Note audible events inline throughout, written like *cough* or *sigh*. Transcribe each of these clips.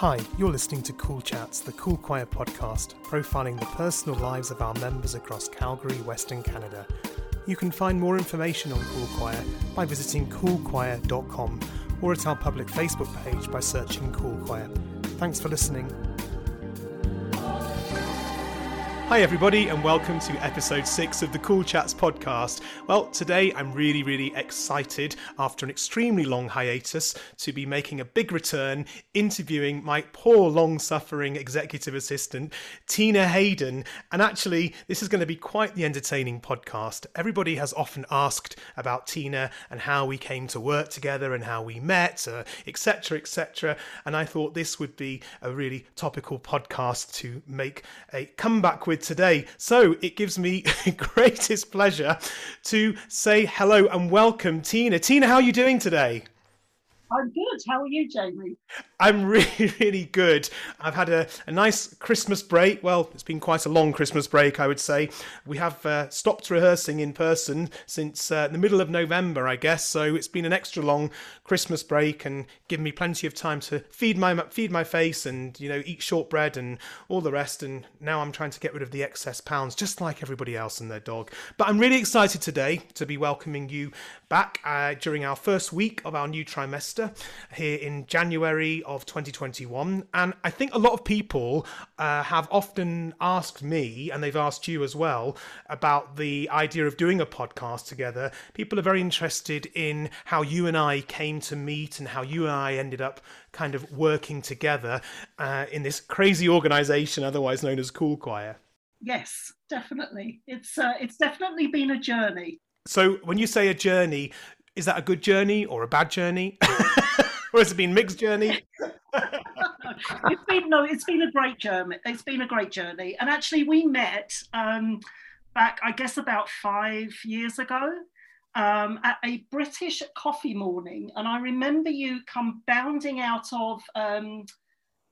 Hi, you're listening to Cool Chats, the Cool Choir podcast, profiling the personal lives of our members across Calgary, Western Canada. You can find more information on Cool Choir by visiting coolchoir.com or at our public Facebook page by searching Cool Choir. Thanks for listening. Hi, everybody, and welcome to episode six of the Cool Chats podcast. Well, today I'm really, really excited after an extremely long hiatus to be making a big return, interviewing my poor, long suffering executive assistant, Tina Hayden. And actually, this is going to be quite the entertaining podcast. Everybody has often asked about Tina and how we came to work together and how we met, etc., uh, etc. Et and I thought this would be a really topical podcast to make a comeback with today. So it gives me *laughs* greatest pleasure to say hello and welcome Tina. Tina, how are you doing today? I'm good. How are you, Jamie? I'm *laughs* really, really good. I've had a, a, nice Christmas break. Well, it's been quite a long Christmas break, I would say. We have uh, stopped rehearsing in person since uh, the middle of November, I guess. So it's been an extra long Christmas break and given me plenty of time to feed my feed my face and you know eat shortbread and all the rest. And now I'm trying to get rid of the excess pounds, just like everybody else and their dog. But I'm really excited today to be welcoming you back uh, during our first week of our new trimester here in January of 2021. And I think a lot of people uh, have often asked me, and they've asked you as well, about the idea of doing a podcast together. People are very interested in how you and I came to meet and how you and I ended up kind of working together uh, in this crazy organization, otherwise known as Cool Choir. Yes, definitely. It's uh, it's definitely been a journey. So when you say a journey, is that a good journey or a bad journey? *laughs* *laughs* or has it been mixed journey? *laughs* *laughs* it's been no, it's been a great journey. It's been a great journey. And actually we met um, back, I guess about five years ago. Um, at a British coffee morning, and I remember you come bounding out of um,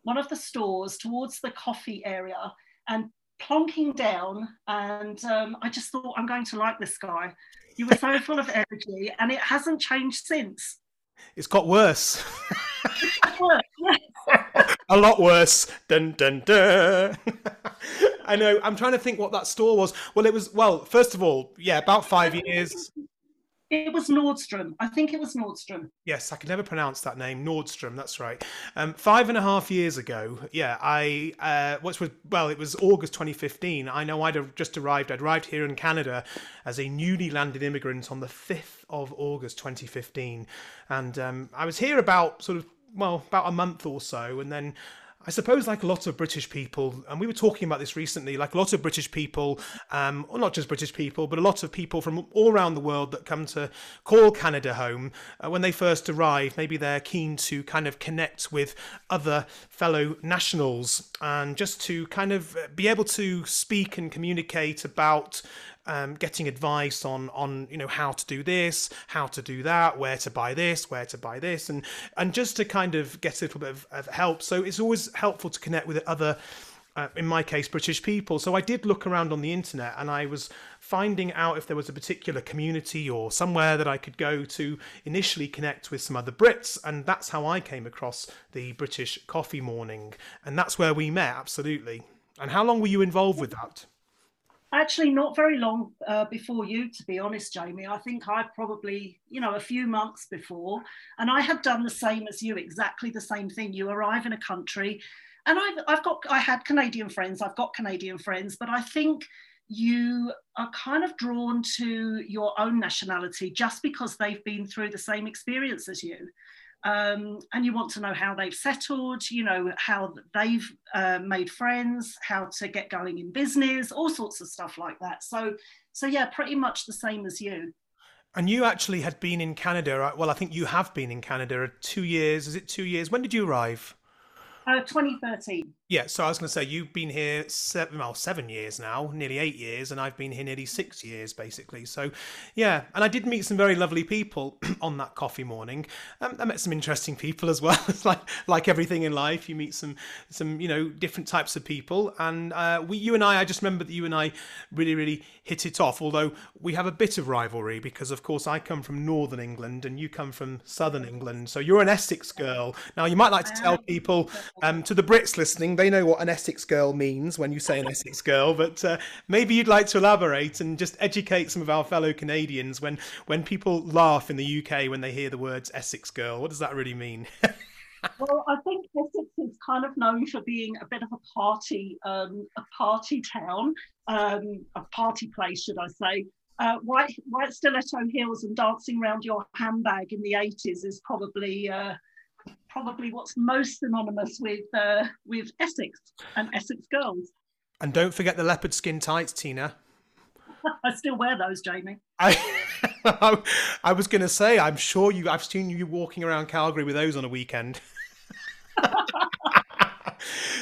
one of the stores towards the coffee area and plonking down. And um, I just thought, I'm going to like this guy. You were so full of energy, and it hasn't changed since. It's got worse. a lot worse. Dun dun dun. I know. I'm trying to think what that store was. Well, it was. Well, first of all, yeah, about five years. It was Nordstrom. I think it was Nordstrom. Yes, I can never pronounce that name. Nordstrom. That's right. Um, five and a half years ago, yeah, I uh, which was well, it was August 2015. I know I'd just arrived. I'd arrived here in Canada as a newly landed immigrant on the 5th of August 2015, and um, I was here about sort of well about a month or so, and then I suppose, like a lot of British people, and we were talking about this recently, like a lot of British people, um, or not just British people, but a lot of people from all around the world that come to call Canada home, uh, when they first arrive, maybe they're keen to kind of connect with other fellow nationals. And just to kind of be able to speak and communicate about um, getting advice on on you know how to do this, how to do that, where to buy this, where to buy this, and and just to kind of get a little bit of, of help. So it's always helpful to connect with other. Uh, in my case, British people. So I did look around on the internet and I was finding out if there was a particular community or somewhere that I could go to initially connect with some other Brits. And that's how I came across the British Coffee Morning. And that's where we met, absolutely. And how long were you involved with that? Actually, not very long uh, before you, to be honest, Jamie. I think I probably, you know, a few months before. And I had done the same as you, exactly the same thing. You arrive in a country, and I've, I've got, I had Canadian friends, I've got Canadian friends, but I think you are kind of drawn to your own nationality just because they've been through the same experience as you um, and you want to know how they've settled, you know, how they've uh, made friends, how to get going in business, all sorts of stuff like that. So, so yeah, pretty much the same as you. And you actually had been in Canada. Well, I think you have been in Canada two years. Is it two years? When did you arrive? Uh, 2013. Yeah, so I was going to say you've been here seven, well, seven years now, nearly eight years, and I've been here nearly six years, basically. So, yeah, and I did meet some very lovely people *clears throat* on that coffee morning. Um, I met some interesting people as well. *laughs* it's like like everything in life, you meet some some you know different types of people, and uh, we, you and I, I just remember that you and I really really hit it off. Although we have a bit of rivalry because, of course, I come from northern England and you come from southern England, so you're an Essex girl. Now, you might like to tell people Um, to the Brits listening, they know what an Essex girl means when you say an Essex girl, but uh, maybe you'd like to elaborate and just educate some of our fellow Canadians when when people laugh in the UK when they hear the words Essex girl. What does that really mean? *laughs* well, I think Essex is kind of known for being a bit of a party, um, a party town, um, a party place, should I say? Uh, white, white stiletto heels and dancing around your handbag in the 80s is probably uh, probably what's most synonymous with uh, with Essex and Essex girls. And don't forget the leopard skin tights, Tina. *laughs* I still wear those, Jamie. I *laughs* I was going to say, I'm sure you. I've seen you walking around Calgary with those on a weekend. *laughs*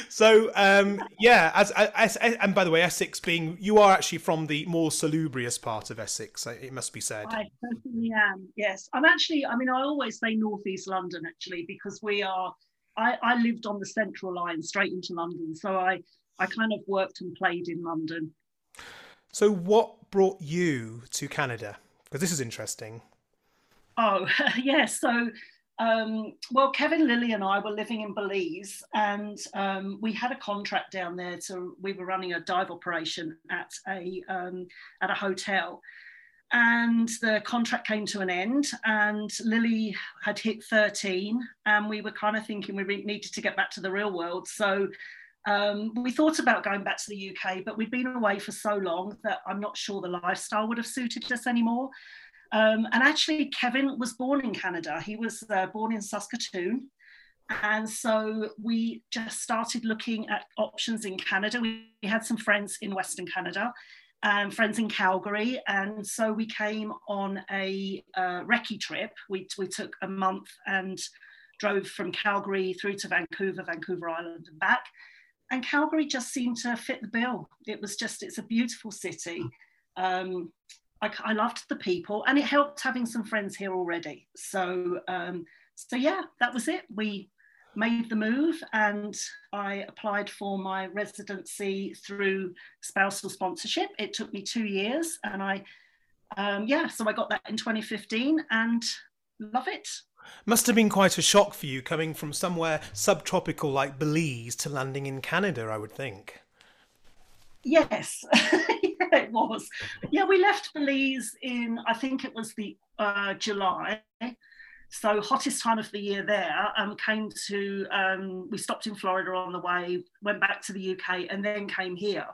so um, yeah, as, as, as, and by the way, Essex being you are actually from the more salubrious part of Essex. It must be said. I certainly am. Yes, I'm actually. I mean, I always say northeast London actually because we are. I, I lived on the Central Line straight into London, so I I kind of worked and played in London. So, what brought you to Canada? Because this is interesting. Oh *laughs* yes, yeah, so um, well, Kevin Lily and I were living in Belize, and um, we had a contract down there. So we were running a dive operation at a um, at a hotel, and the contract came to an end. And Lily had hit thirteen, and we were kind of thinking we needed to get back to the real world. So um, we thought about going back to the UK, but we'd been away for so long that I'm not sure the lifestyle would have suited us anymore. Um, and actually, Kevin was born in Canada. He was uh, born in Saskatoon. And so we just started looking at options in Canada. We, we had some friends in Western Canada and friends in Calgary. And so we came on a uh, recce trip. We, we took a month and drove from Calgary through to Vancouver, Vancouver Island, and back. And Calgary just seemed to fit the bill. It was just, it's a beautiful city. Um, I, I, loved the people and it helped having some friends here already. So, um, so yeah, that was it. We made the move and I applied for my residency through spousal sponsorship. It took me two years and I, um, yeah, so I got that in 2015 and love it. Must have been quite a shock for you coming from somewhere subtropical like Belize to landing in Canada, I would think. Yes, *laughs* *laughs* it was. Yeah, we left Belize in, I think it was the uh, July. So hottest time of the year there. Um, came to, um, we stopped in Florida on the way, went back to the UK, and then came here.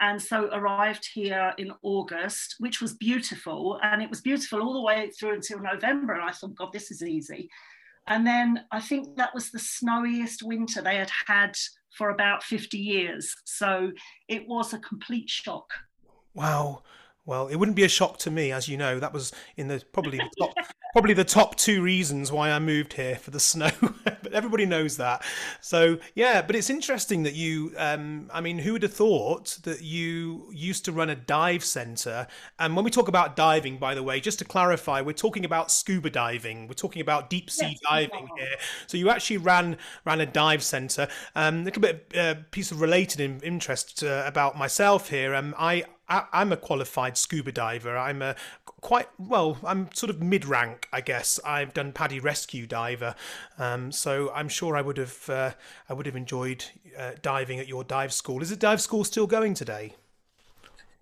And so arrived here in August, which was beautiful, and it was beautiful all the way through until November. And I thought, God, this is easy. And then I think that was the snowiest winter they had had for about 50 years. So it was a complete shock. Wow. Well, it wouldn't be a shock to me, as you know. That was in the probably the top, probably the top two reasons why I moved here for the *laughs* snow. but everybody knows that. So yeah, but it's interesting that you. Um, I mean, who would have thought that you used to run a dive center? And when we talk about diving, by the way, just to clarify, we're talking about scuba diving. We're talking about deep sea yes, diving here. So you actually ran ran a dive center. Um, a little bit of uh, piece of related in, interest uh, about myself here. Um, I I, am a qualified scuba diver. I'm a quite well. I'm sort of mid rank, I guess. I've done PADI rescue diver, um, so I'm sure I would have uh, I would have enjoyed uh, diving at your dive school. Is it dive school still going today?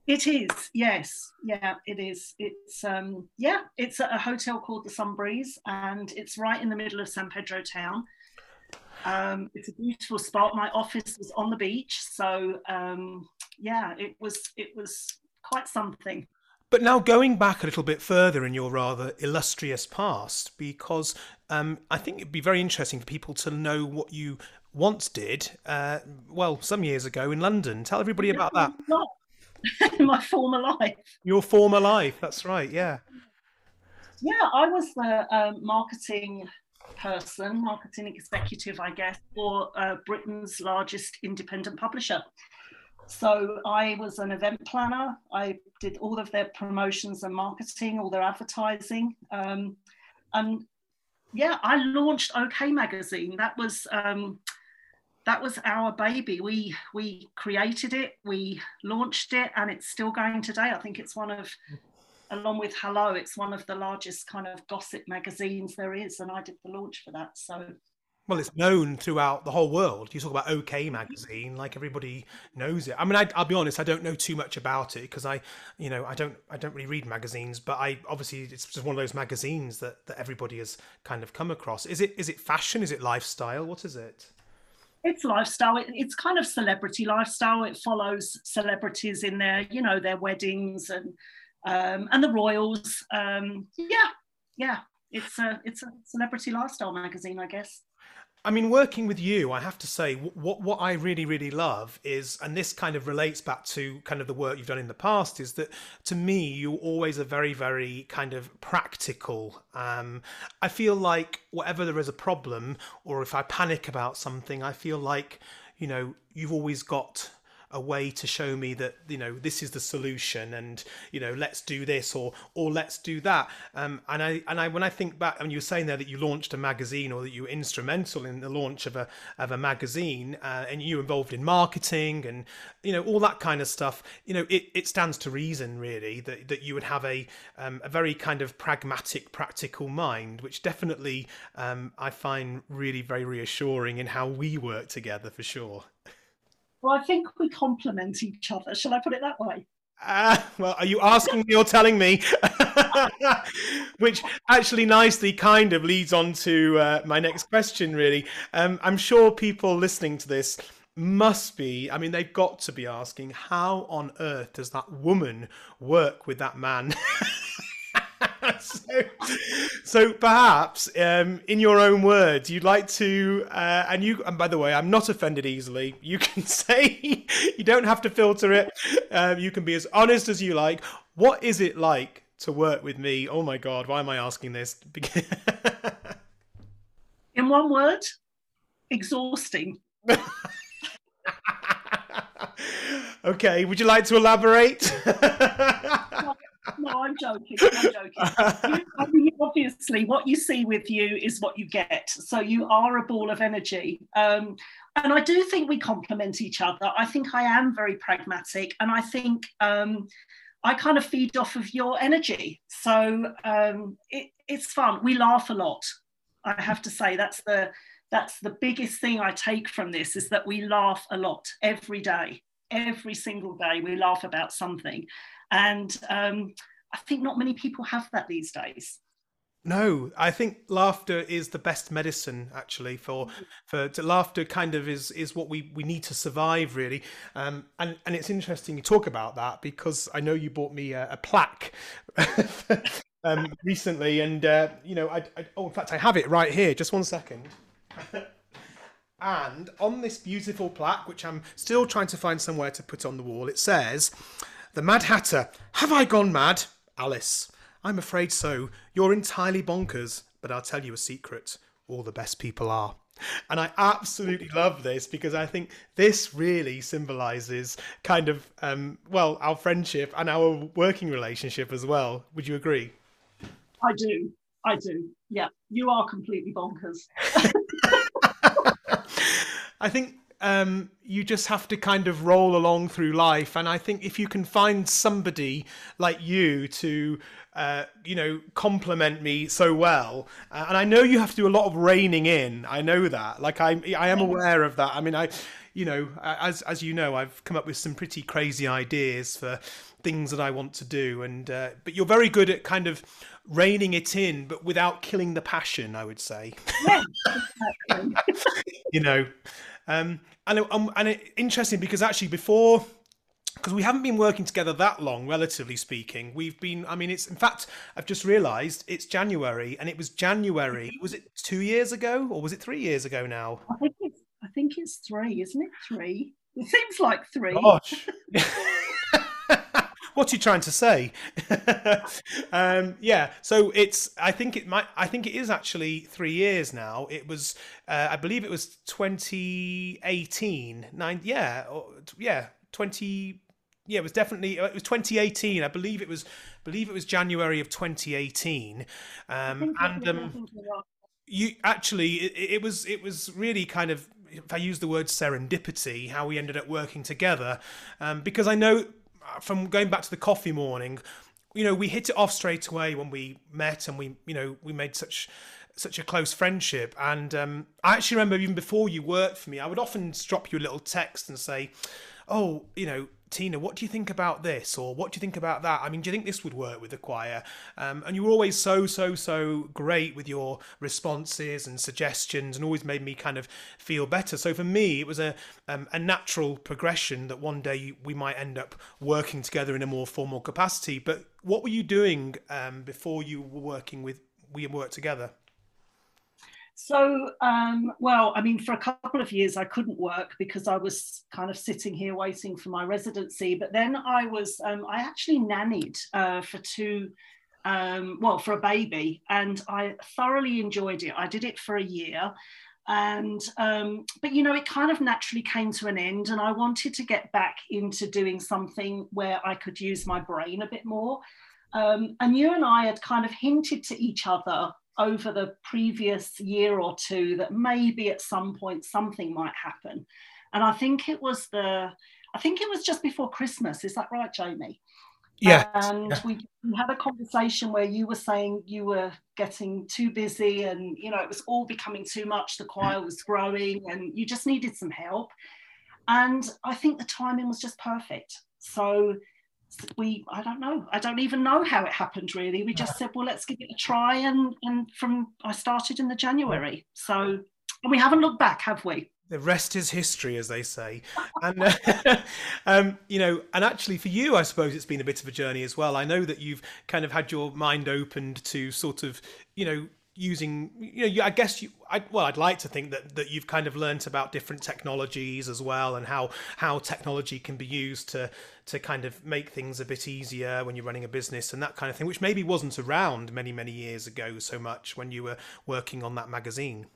It is, yes, yeah, it is. It's um, yeah, it's at a hotel called the Sunbreeze, and it's right in the middle of San Pedro town. Um, it's a beautiful spot. My office was on the beach, so um, yeah, it was it was quite something. But now going back a little bit further in your rather illustrious past, because um, I think it'd be very interesting for people to know what you once did. Uh, well, some years ago in London. Tell everybody about that. *laughs* My former life. Your former life. That's right. Yeah. Yeah, I was the um, marketing person, marketing executive, I guess, for uh, Britain's largest independent publisher. So I was an event planner. I did all of their promotions and marketing, all their advertising. Um, and yeah, I launched OK Magazine. That was um, that was our baby. We we created it, we launched it, and it's still going today. I think it's one of along with Hello, it's one of the largest kind of gossip magazines there is, and I did the launch for that. So well, it's known throughout the whole world. You talk about OK magazine, like everybody knows it. I mean, I, will be honest, I don't know too much about it because I, you know, I don't, I don't really read magazines. But I obviously it's just one of those magazines that that everybody has kind of come across. Is it is it fashion? Is it lifestyle? What is it? It's lifestyle. It, it's kind of celebrity lifestyle. It follows celebrities in their, you know, their weddings and um, and the royals. Um, yeah, yeah. It's a it's a celebrity lifestyle magazine, I guess. I mean, working with you, I have to say, what what I really really love is, and this kind of relates back to kind of the work you've done in the past, is that to me you always are very very kind of practical. Um, I feel like whatever there is a problem, or if I panic about something, I feel like you know you've always got a way to show me that you know this is the solution and you know let's do this or or let's do that. Um, and i and i when i think back and you were saying there that you launched a magazine or that you were instrumental in the launch of a of a magazine uh, and you were involved in marketing and you know all that kind of stuff you know it, it stands to reason really that, that you would have a um, a very kind of pragmatic practical mind which definitely um, i find really very reassuring in how we work together for sure *laughs* well, I think we complement each other. Shall I put it that way? Uh, well, are you asking me or telling me? *laughs* Which actually nicely kind of leads on to uh, my next question, really. Um, I'm sure people listening to this must be, I mean, they've got to be asking, how on earth does that woman work with that man? *laughs* *laughs* so, so perhaps um, in your own words you'd like to uh, and you and by the way i'm not offended easily. You can *laughs* say you don't have to filter it. Um, you can be as honest as you like. What is it like to work with me? Oh my god why am i asking this? *laughs* In one word exhausting. Okay would you like to elaborate I'm joking. I'm joking. Obviously, what you see with you is what you get. So you are a ball of energy. Um, and I do think we complement each other. I think I am very pragmatic, and I think um, I kind of feed off of your energy. So um, it, it's fun. We laugh a lot. I have to say that's the that's the biggest thing I take from this is that we laugh a lot every day. Every single day, we laugh about something. And um, I think not many people have that these days. No, I think laughter is the best medicine actually for for laughter kind of is is what we we need to survive really. Um, and and it's interesting you talk about that because I know you bought me a, a plaque *laughs* um, recently, and uh, you know I, I oh in fact I have it right here. Just one second. *laughs* and on this beautiful plaque, which I'm still trying to find somewhere to put on the wall, it says. The Mad Hatter. Have I gone mad? Alice. I'm afraid so. You're entirely bonkers, but I'll tell you a secret. All the best people are. And I absolutely love this because I think this really symbolizes kind of, um, well, our friendship and our working relationship as well. Would you agree? I do. I do. Yeah. You are completely bonkers. *laughs* I think um, you just have to kind of roll along through life. And I think if you can find somebody like you to, uh, you know, compliment me so well, uh, and I know you have to do a lot of reining in. I know that. Like I, I am aware of that. I mean, I, you know, as as you know, I've come up with some pretty crazy ideas for things that I want to do, and uh, but you're very good at kind of reining it in, but without killing the passion. I would say. Yeah, *laughs* you know. Um, and um, and it, interesting because actually before because we haven't been working together that long, relatively speaking. We've been, I mean, it's in fact, I've just realised it's January, and it was January. Was it two years ago, or was it three years ago now? I think it's, I think it's three, isn't it? Three. It seems like three. Gosh. *laughs* What's he trying to say? *laughs* um, yeah, so it's. I think it might. I think it is actually three years now. It was. Uh, I believe it was 2018. Nine. Yeah. Or, yeah. 20. Yeah, it was definitely. It was 2018. I believe it was. I Believe it was January of 2018. Um, and um, you actually, it, it was. It was really kind of if I use the word serendipity, how we ended up working together, um, because I know from going back to the coffee morning, you know, we hit it off straight away when we met, and we, you know, we made such such a close friendship. And um, I actually remember even before you worked for me, I would often drop you a little text and say, "Oh, you know, Tina, what do you think about this? Or what do you think about that? I mean, do you think this would work with the choir? Um, and you were always so, so, so great with your responses and suggestions and always made me kind of feel better. So for me, it was a, um, a natural progression that one day we might end up working together in a more formal capacity. But what were you doing um, before you were working with, we worked together? So, um, well, I mean, for a couple of years I couldn't work because I was kind of sitting here waiting for my residency. But then I was, um, I actually nannied uh, for two, um, well, for a baby, and I thoroughly enjoyed it. I did it for a year. And, um, but you know, it kind of naturally came to an end, and I wanted to get back into doing something where I could use my brain a bit more. Um, and you and I had kind of hinted to each other over the previous year or two that maybe at some point something might happen. And I think it was the, I think it was just before Christmas. Is that right, Jamie? Yeah. And yeah. We, we had a conversation where you were saying you were getting too busy and, you know, it was all becoming too much. The choir was growing and you just needed some help. And I think the timing was just perfect. So we i don't know. I don't even know how it happened really. We just said well let's give it a try and and from i started in the january. So and we haven't looked back have we? The rest is history as they say. And uh, *laughs* um, you know and actually for you i suppose it's been a bit of a journey as well. I know that you've kind of had your mind opened to sort of you know using you know i guess you I, well i'd like to think that that you've kind of learnt about different technologies as well and how how technology can be used to to kind of make things a bit easier when you're running a business and that kind of thing which maybe wasn't around many many years ago so much when you were working on that magazine.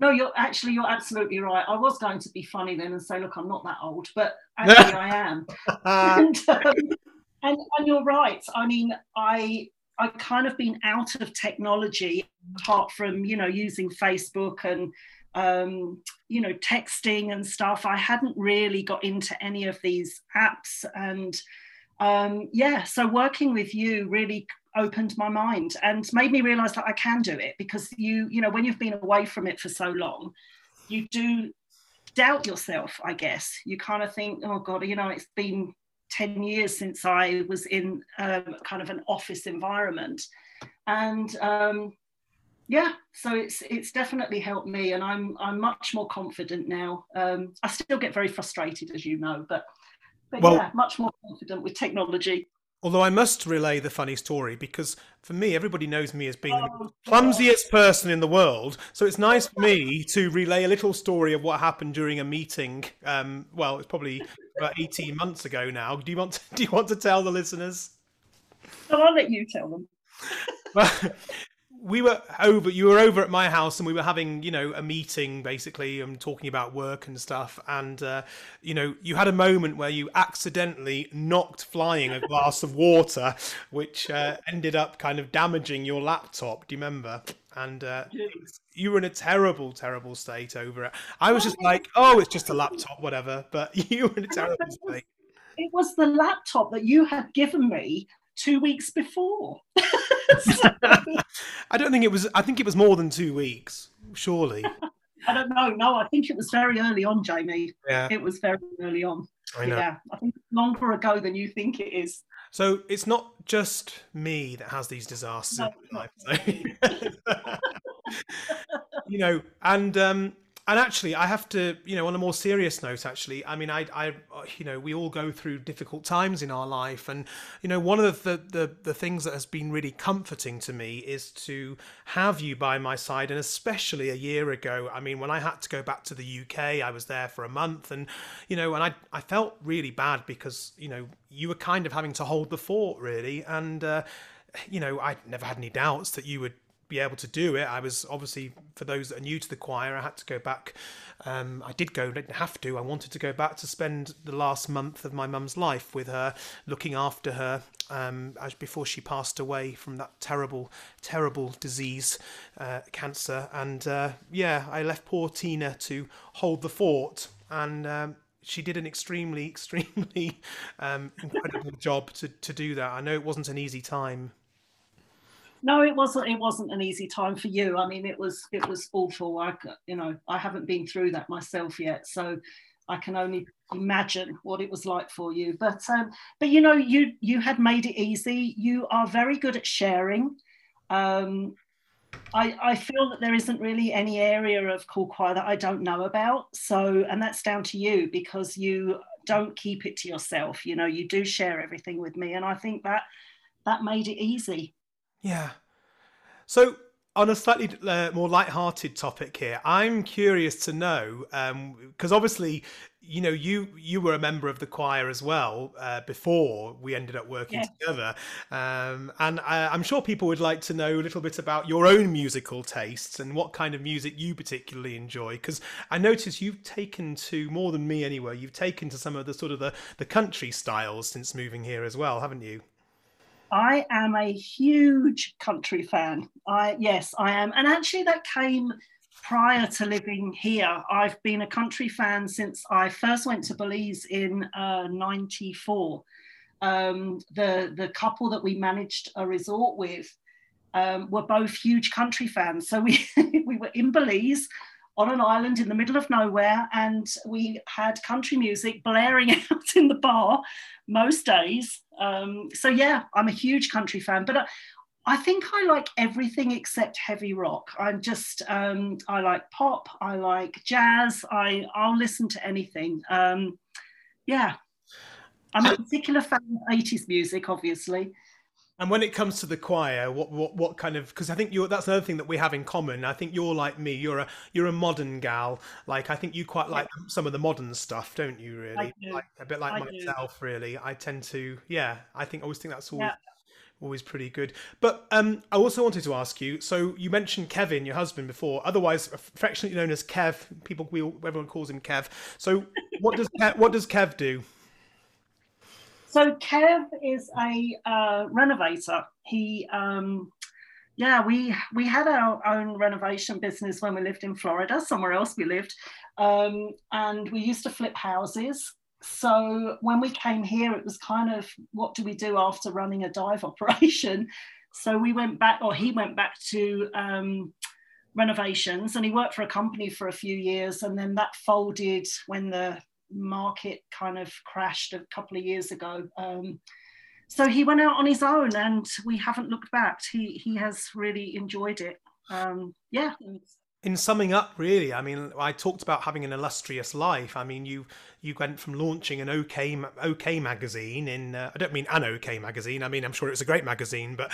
No you're actually you're absolutely right. I was going to be funny then and say look i'm not that old but actually *laughs* i am. *laughs* And, um, and and you're right. I mean i I've kind of been out of technology apart from you know using Facebook and um, you know texting and stuff. I hadn't really got into any of these apps, and um, yeah, so working with you really opened my mind and made me realize that I can do it because you you know when you've been away from it for so long, you do doubt yourself. I guess you kind of think, oh God, you know, it's been 10 years since I was in um, kind of an office environment. And um, yeah, so it's it's definitely helped me, and I'm I'm much more confident now. Um, I still get very frustrated, as you know, but but well, yeah, much more confident with technology. Although I must relay the funny story because for me, everybody knows me as being oh, the clumsiest person in the world. So it's nice for me *laughs* to relay a little story of what happened during a meeting. Um, well, it's probably about eighteen months ago now. Do you want to, *laughs* do you want to tell the listeners? I'll let you tell them. well, *laughs* we were over you were over at my house and we were having you know a meeting basically and talking about work and stuff. And uh, you know you had a moment where you accidentally knocked flying a glass of water which uh, ended up kind of damaging your laptop. Do you remember? And uh, you were in a terrible terrible state over it. I was just like oh it's just a laptop whatever. But *laughs* you were in a terrible *laughs* state. It was the laptop that you had given me two weeks before *laughs* I don't think it was. I think it was more than two weeks. Surely. I don't know. No, I think it was very early on, Jamie. Yeah. It was very early on. I know. Yeah, I think longer ago than you think it is. So it's not just me that has these disasters no, in life. So. *laughs* you know, and um, and actually i have to you know on a more serious note actually i mean i i you know we all go through difficult times in our life. And you know one of the the the things that has been really comforting to me is to have you by my side. And especially a year ago i mean when i had to go back to the uk i was there for a month. And you know and i i felt really bad because you know you were kind of having to hold the fort really. And uh, you know i never had any doubts that you would be able to do it. I was obviously, for those that are new to the choir, I had to go back. Um, I did go, didn't have to. I wanted to go back to spend the last month of my mum's life with her, looking after her um, as before she passed away from that terrible, terrible disease, uh, cancer. And uh, yeah, I left poor Tina to hold the fort. And um, she did an extremely, *laughs* extremely um, incredible job to, to do that. I know it wasn't an easy time. No, it wasn't. It wasn't an easy time for you. I mean, it was. It was awful. I, you know, I haven't been through that myself yet, so I can only imagine what it was like for you. But, um, but you know, you you had made it easy. You are very good at sharing. Um, I, I feel that there isn't really any area of cool choir that I don't know about. So, and that's down to you because you don't keep it to yourself. You know, you do share everything with me, and I think that that made it easy. Yeah. So, on a slightly uh, more light-hearted topic here, I'm curious to know because um, obviously, you know, you you were a member of the choir as well uh, before we ended up working together, um, and I, I'm sure people would like to know a little bit about your own musical tastes and what kind of music you particularly enjoy. Because I notice you've taken to more than me anyway. You've taken to some of the sort of the the country styles since moving here as well, haven't you? I am a huge country fan. I yes, I am, and actually that came prior to living here. I've been a country fan since I first went to Belize in '94. Uh, um, the the couple that we managed a resort with um, were both huge country fans. So we *laughs* we were in Belize on an island in the middle of nowhere, and we had country music blaring *laughs* out in the bar most days. Um, so yeah, I'm a huge country fan, but I, I, think I like everything except heavy rock. I'm just um, I like pop, I like jazz. I I'll listen to anything. Um, yeah, I'm a particular fan of 80s music, obviously. And when it comes to the choir, what what what kind of? Because I think you're that's another thing that we have in common. I think you're like me. You're a you're a modern gal. Like I think you quite like yeah. some of the modern stuff, don't you? Really, like, a bit like I myself. Do. Really, I tend to. Yeah, I think I always think that's always. Yeah. Always pretty good, but um, I also wanted to ask you. So you mentioned Kevin, your husband, before, otherwise affectionately known as Kev. People, we, everyone calls him Kev. So what does Kev, what does Kev do? So Kev is a uh, renovator. He, um, yeah, we we had our own renovation business when we lived in Florida, somewhere else we lived, um, and we used to flip houses. So when we came here, it was kind of what do we do after running a dive *laughs* operation? So we went back, or he went back to um, renovations, and he worked for a company for a few years, and then that folded when the market kind of crashed a couple of years ago. Um, so he went out on his own, and we haven't looked back. He he has really enjoyed it. Um, yeah. In summing up, really, I mean, I talked about having an illustrious life. I mean, you you went from launching an OK OK magazine in uh, I don't mean an OK magazine. I mean, I'm sure it was a great magazine, but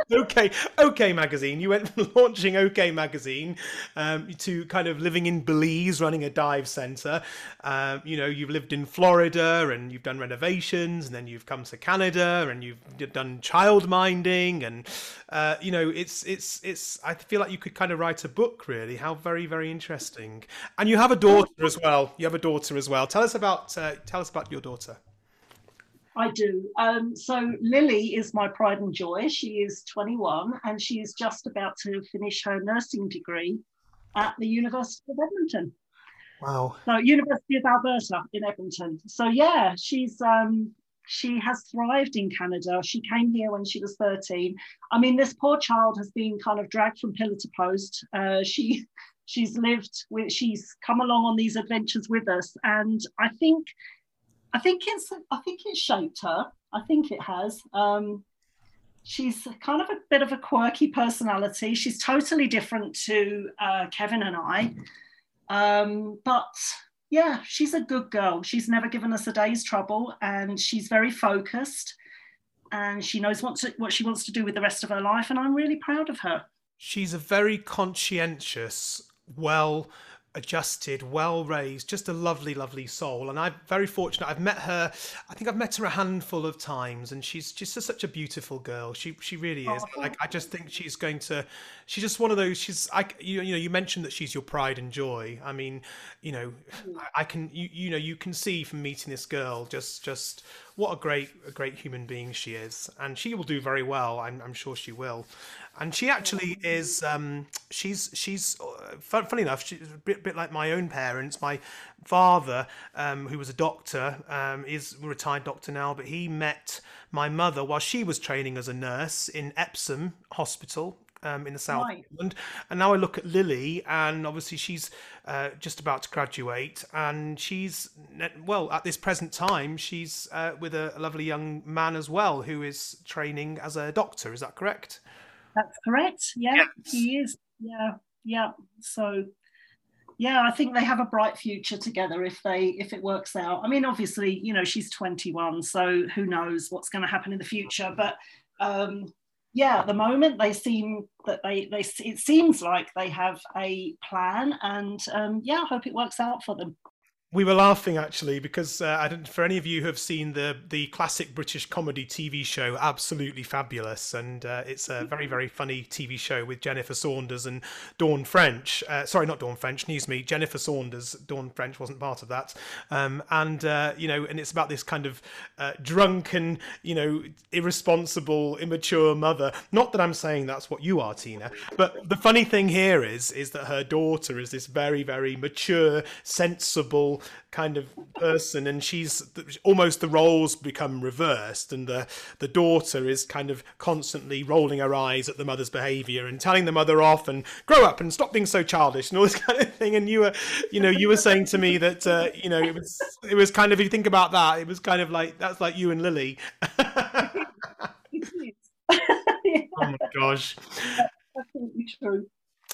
*laughs* OK OK magazine. You went from *laughs* launching OK magazine um, to kind of living in Belize, running a dive center. Um, you know, you've lived in Florida and you've done renovations, and then you've come to Canada and you've done child minding, and uh, you know, it's it's it's. I feel like you could kind of write a book, really. How very very interesting. And you have a daughter as well. You have a daughter as well. Tell us about uh, tell us about your daughter. I do. Um, so Lily is my pride and joy. She is 21 and she is just about to finish her nursing degree at the University of Edmonton. Wow. So University of Alberta in Edmonton. So yeah, she's um, she has thrived in Canada. She came here when she was 13. I mean, this poor child has been kind of dragged from pillar to post. Uh, she she's lived with she's come along on these adventures with us and i think i think it's i think it shaped her i think it has um, she's kind of a bit of a quirky personality she's totally different to uh, kevin and i um, but yeah she's a good girl. She's never given us a day's trouble and she's very focused and she knows what, to, what she wants to do with the rest of her life and i'm really proud of her. She's a very conscientious well adjusted, well raised, just a lovely, lovely soul. And I'm very fortunate. I've met her. I think I've met her a handful of times, and she's just a, such a beautiful girl. She she really is. Oh, like I just think she's going to. She's just one of those. She's I you, you know you mentioned that she's your pride and joy. I mean, you know, hmm. I, I can you you know you can see from meeting this girl just just what a great, a great human being she is, and she will do very well. I'm, I'm sure she will. And she actually is. Um, she's she's uh, funny enough. She's a bit, bit like my own parents. My father, um, who was a doctor, um, is a retired doctor now, but he met my mother while she was training as a nurse in Epsom Hospital um, in the south right. of England. And now I look at Lily, and obviously she's uh, just about to graduate, and she's well at this present time she's uh, with a, a, lovely young man as well who is training as a doctor. Is that correct? That's correct. Yeah, yes. he is. Yeah, yeah. So yeah i think they have a bright future together if they if it works out i mean obviously you know she's 21 so who knows what's going to happen in the future but um yeah, at the moment they seem that they they it seems like they have a plan, and um, yeah, I hope it works out for them. We were laughing actually because uh, I don't. For any of you who have seen the the classic British comedy TV show, absolutely fabulous, and uh, it's a very very funny TV show with Jennifer Saunders and Dawn French. Uh, sorry, not Dawn French. News me, Jennifer Saunders. Dawn French wasn't part of that. Um, and uh, you know, and it's about this kind of uh, drunken, you know, irresponsible, immature mother. Not that I'm saying that's what you are, Tina. But the funny thing here is, is that her daughter is this very very mature, sensible kind of person, and she's almost the roles become reversed, and the the daughter is kind of constantly rolling her eyes at the mother's behaviour and telling the mother off and grow up and stop being so childish and all this *laughs* kind of thing. And you were, you know, you were saying to me that uh, you know it was it was kind of if you think about that, it was kind of like that's like you and Lily. *laughs* oh my gosh. absolutely true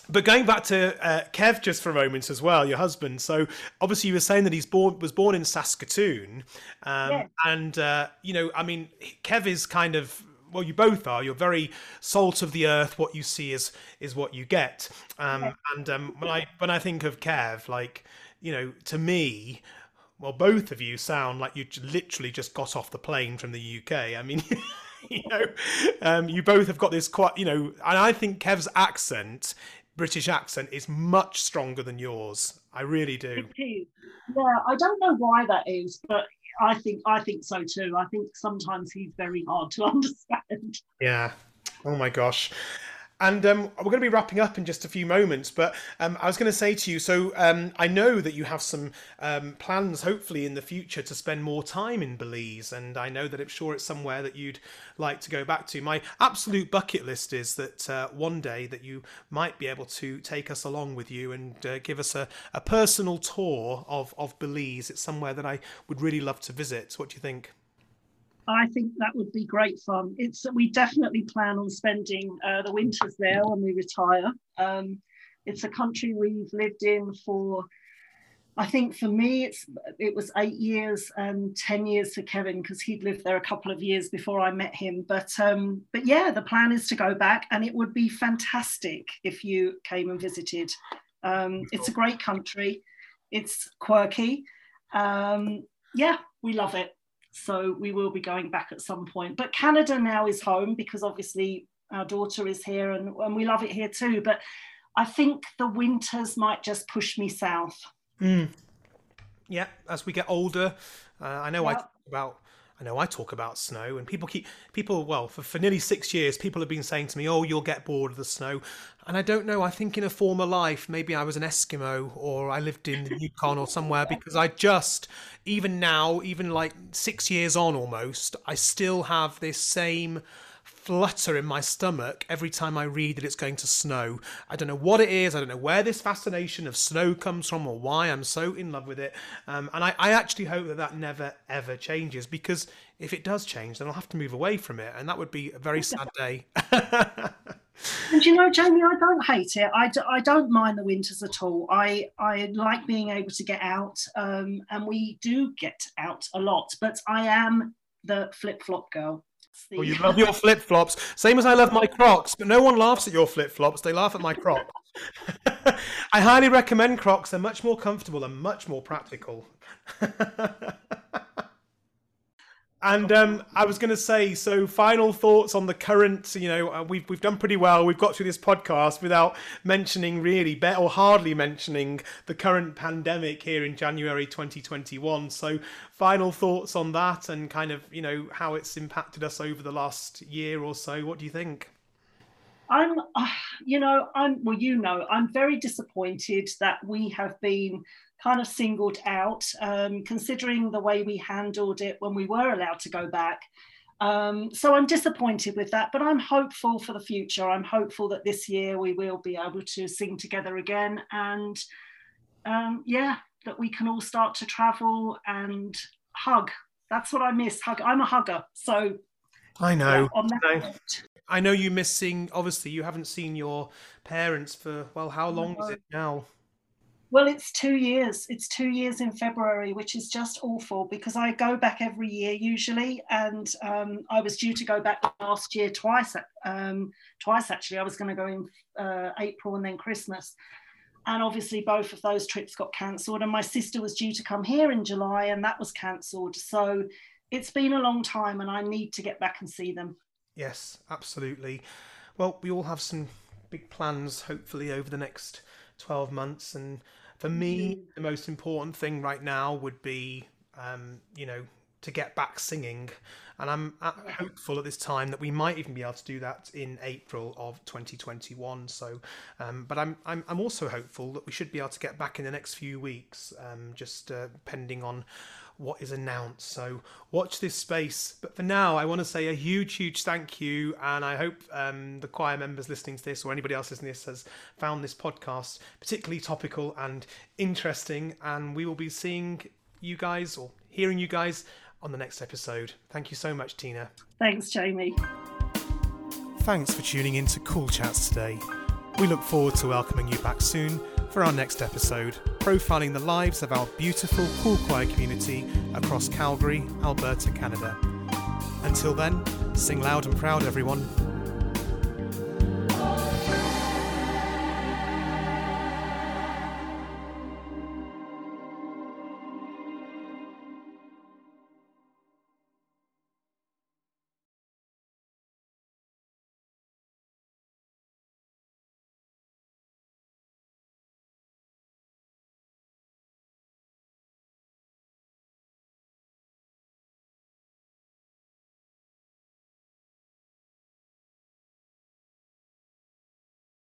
but going back to uh, Kev just for a moment as well, your husband. So obviously you were saying that he's born was born in Saskatoon, um, yeah. and uh, you know, I mean, Kev is kind of well, you both are. You're very salt of the earth. What you see is is what you get. Um, yeah. And um, when I when I think of Kev, like you know, to me, well, both of you sound like you literally just got off the plane from the UK. I mean. *laughs* you know, um, you both have got this quite, you know, and I think Kev's accent British accent is much stronger than yours. I really do. Yeah, I don't know why that is, but I think I think so too. I think sometimes he's very hard to *laughs* understand. Yeah. Oh my gosh. And um, we're going to be wrapping up in just a few moments, but um, I was going to say to you so um, I know that you have some um, plans, hopefully, in the future to spend more time in Belize, and I know that I'm sure it's somewhere that you'd like to go back to. My absolute bucket list is that uh, one day that you might be able to take us along with you and uh, give us a, a personal tour of, of Belize. It's somewhere that I would really love to visit. What do you think? I think that would be great fun. It's we definitely plan on spending uh, the winters there when we retire. Um, it's a country we've lived in for, I think for me it's it was eight years and ten years for Kevin because he'd lived there a couple of years before I met him. But um, but yeah, the plan is to go back, and it would be fantastic if you came and visited. Um, it's a great country. It's quirky. Um, yeah, we love it. So we will be going back at some point. But Canada now is home because obviously our daughter is here and, and we love it here too. But I think the winters might just push me south. Mm. Yeah, as we get older, uh, I know yep. I talk about I know I talk about snow, and people keep people. Well, for, for nearly six years, people have been saying to me, "Oh, you'll get bored of the snow," and I don't know. I think in a former life, maybe I was an Eskimo, or I lived in the Yukon or somewhere, because I just, even now, even like six years on almost, I still have this same flutter in my stomach every time I read that it's going to snow. I don't know what it is. I don't know where this fascination of snow comes from or why I'm so in love with it. Um, and I, I actually hope that that never, ever changes because if it does change, then I'll have to move away from it. And that would be a very sad day. and you know, Jamie, I don't hate it. I d- I don't mind the winters at all. I, I like being able to get out, um, and we do get out a lot, but I am the flip flop girl. Well, you love your flip flops, same as I love my Crocs, but no one laughs at your flip flops. They laugh at my Crocs. *laughs* *laughs* I highly recommend Crocs. They're much more comfortable and much more practical. *laughs* And um, I was going to say, so final thoughts on the current. You know, uh, we've we've done pretty well. We've got through this podcast without mentioning really, or hardly mentioning the current pandemic here in January 2021. So, final thoughts on that, and kind of you know how it's impacted us over the last year or so. What do you think? I'm, uh, you know, I'm well, you know, I'm very disappointed that we have been kind of singled out, um, considering the way we handled it when we were allowed to go back. Um, so I'm disappointed with that, but I'm hopeful for the future. I'm hopeful that this year we will be able to sing together again, and um, yeah, that we can all start to travel and hug. That's what I miss. Hug. I'm a hugger, so I know. Yeah, on that I know. I know you miss seeing. Obviously, you haven't seen your parents for well. How long is it now? Well, it's two years. It's two years in February, which is just awful because I go back every year usually, and um, I was due to go back last year twice. Um, twice actually, I was going to go in uh, April and then Christmas, and obviously both of those trips got cancelled. And my sister was due to come here in July, and that was cancelled. So it's been a long time, and I need to get back and see them. Yes, absolutely. Well, we all have some big plans, hopefully, over the next 12 months, and for me, the most important thing right now would be, um, you know, to get back singing. And I'm hopeful at this time that we might even be able to do that in April of 2021. So, um, but I'm, I'm I'm also hopeful that we should be able to get back in the next few weeks, um, just uh, pending on what is announced. So watch this space. But for now, I want to say a huge, huge thank you. And I hope um, the choir members listening to this or anybody else listening to this has found this podcast particularly topical and interesting. And we will be seeing you guys or hearing you guys on the next episode. Thank you so much, Tina. Thanks, Jamie. Thanks for tuning in to Cool Chats today. We look forward to welcoming you back soon for our next episode, profiling the lives of our beautiful Cool Choir community across Calgary, Alberta, Canada. Until then, sing loud and proud, everyone.